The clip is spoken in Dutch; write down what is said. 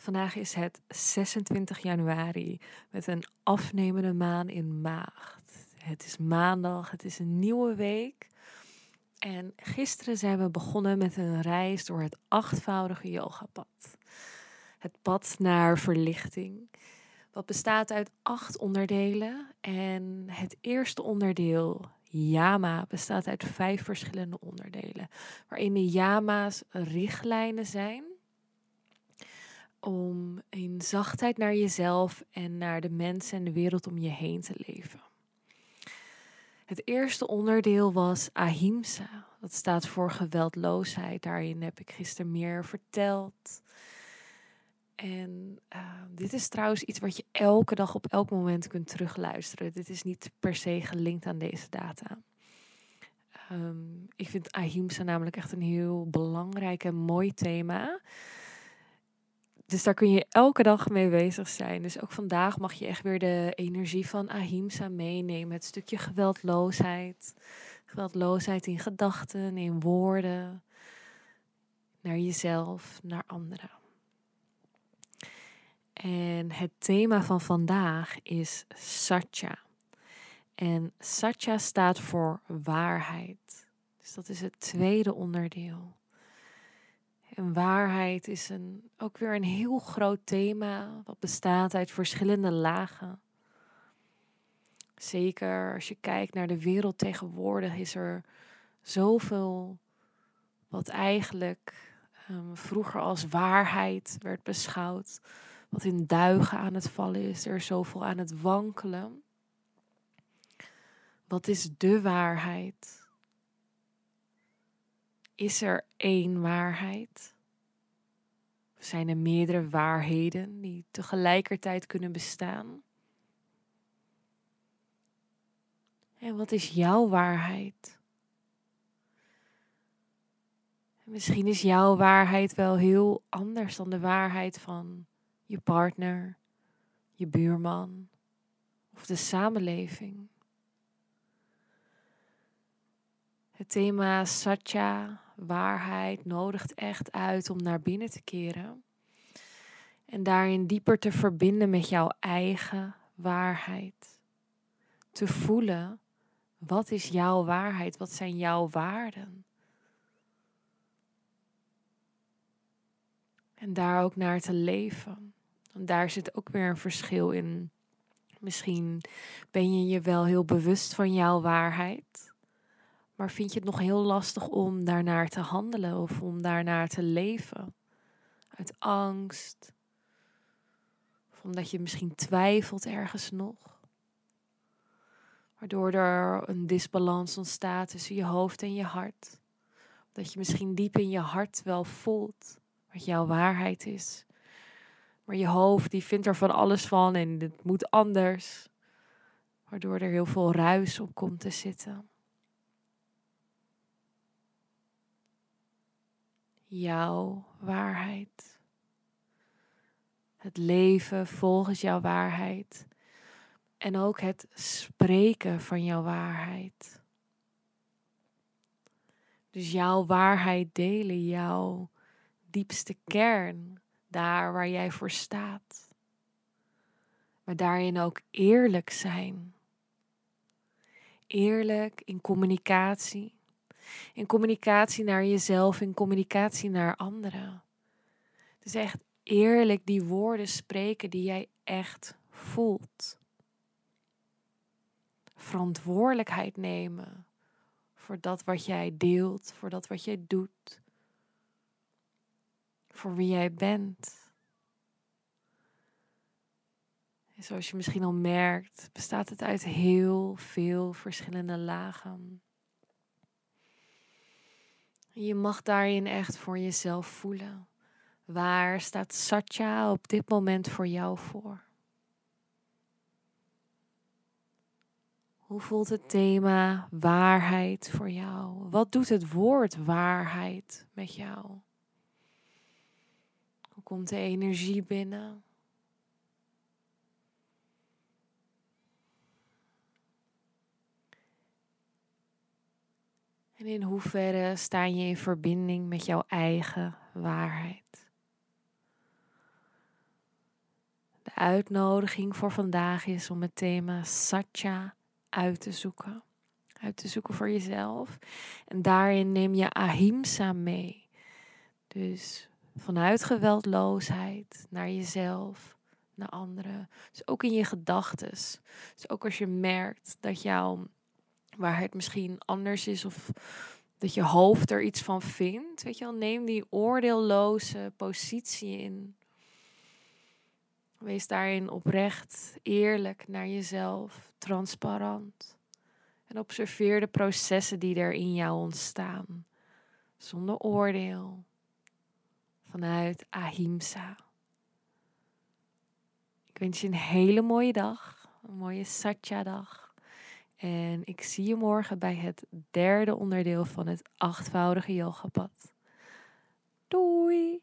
Vandaag is het 26 januari met een afnemende maan in maagd. Het is maandag, het is een nieuwe week. En gisteren zijn we begonnen met een reis door het achtvoudige yogapad. Het pad naar verlichting. Wat bestaat uit acht onderdelen. En het eerste onderdeel, Yama, bestaat uit vijf verschillende onderdelen. Waarin de Yama's richtlijnen zijn om in zachtheid naar jezelf en naar de mensen en de wereld om je heen te leven. Het eerste onderdeel was ahimsa. Dat staat voor geweldloosheid. Daarin heb ik gisteren meer verteld. En uh, dit is trouwens iets wat je elke dag op elk moment kunt terugluisteren. Dit is niet per se gelinkt aan deze data. Um, ik vind ahimsa namelijk echt een heel belangrijk en mooi thema. Dus daar kun je elke dag mee bezig zijn. Dus ook vandaag mag je echt weer de energie van ahimsa meenemen. Het stukje geweldloosheid. Geweldloosheid in gedachten, in woorden. Naar jezelf, naar anderen. En het thema van vandaag is Satya. En Satya staat voor waarheid. Dus dat is het tweede onderdeel. En waarheid is een, ook weer een heel groot thema, wat bestaat uit verschillende lagen. Zeker als je kijkt naar de wereld tegenwoordig, is er zoveel wat eigenlijk um, vroeger als waarheid werd beschouwd, wat in duigen aan het vallen is. Er zoveel aan het wankelen. Wat is de waarheid? Is er één waarheid? Of zijn er meerdere waarheden die tegelijkertijd kunnen bestaan? En wat is jouw waarheid? Misschien is jouw waarheid wel heel anders dan de waarheid van je partner, je buurman of de samenleving. Het thema Satya, waarheid, nodigt echt uit om naar binnen te keren. En daarin dieper te verbinden met jouw eigen waarheid. Te voelen, wat is jouw waarheid? Wat zijn jouw waarden? En daar ook naar te leven. En daar zit ook weer een verschil in. Misschien ben je je wel heel bewust van jouw waarheid. Maar vind je het nog heel lastig om daarnaar te handelen of om daarnaar te leven? Uit angst. Omdat je misschien twijfelt ergens nog. Waardoor er een disbalans ontstaat tussen je hoofd en je hart. Dat je misschien diep in je hart wel voelt wat jouw waarheid is. Maar je hoofd die vindt er van alles van en het moet anders. Waardoor er heel veel ruis op komt te zitten. Jouw waarheid. Het leven volgens jouw waarheid. En ook het spreken van jouw waarheid. Dus jouw waarheid delen, jouw diepste kern, daar waar jij voor staat. Maar daarin ook eerlijk zijn. Eerlijk in communicatie. In communicatie naar jezelf, in communicatie naar anderen. Dus echt eerlijk die woorden spreken die jij echt voelt. Verantwoordelijkheid nemen voor dat wat jij deelt, voor dat wat jij doet, voor wie jij bent. En zoals je misschien al merkt, bestaat het uit heel veel verschillende lagen. Je mag daarin echt voor jezelf voelen. Waar staat Satya op dit moment voor jou voor? Hoe voelt het thema waarheid voor jou? Wat doet het woord waarheid met jou? Hoe komt de energie binnen? En in hoeverre sta je in verbinding met jouw eigen waarheid? De uitnodiging voor vandaag is om het thema Satya uit te zoeken. Uit te zoeken voor jezelf. En daarin neem je ahimsa mee. Dus vanuit geweldloosheid naar jezelf, naar anderen. Dus ook in je gedachten. Dus ook als je merkt dat jouw waarheid misschien anders is of dat je hoofd er iets van vindt. Weet je wel, neem die oordeelloze positie in. Wees daarin oprecht, eerlijk naar jezelf, transparant. En observeer de processen die er in jou ontstaan. Zonder oordeel. Vanuit ahimsa. Ik wens je een hele mooie dag. Een mooie Satya-dag. En ik zie je morgen bij het derde onderdeel van het achtvoudige yogapad. Doei!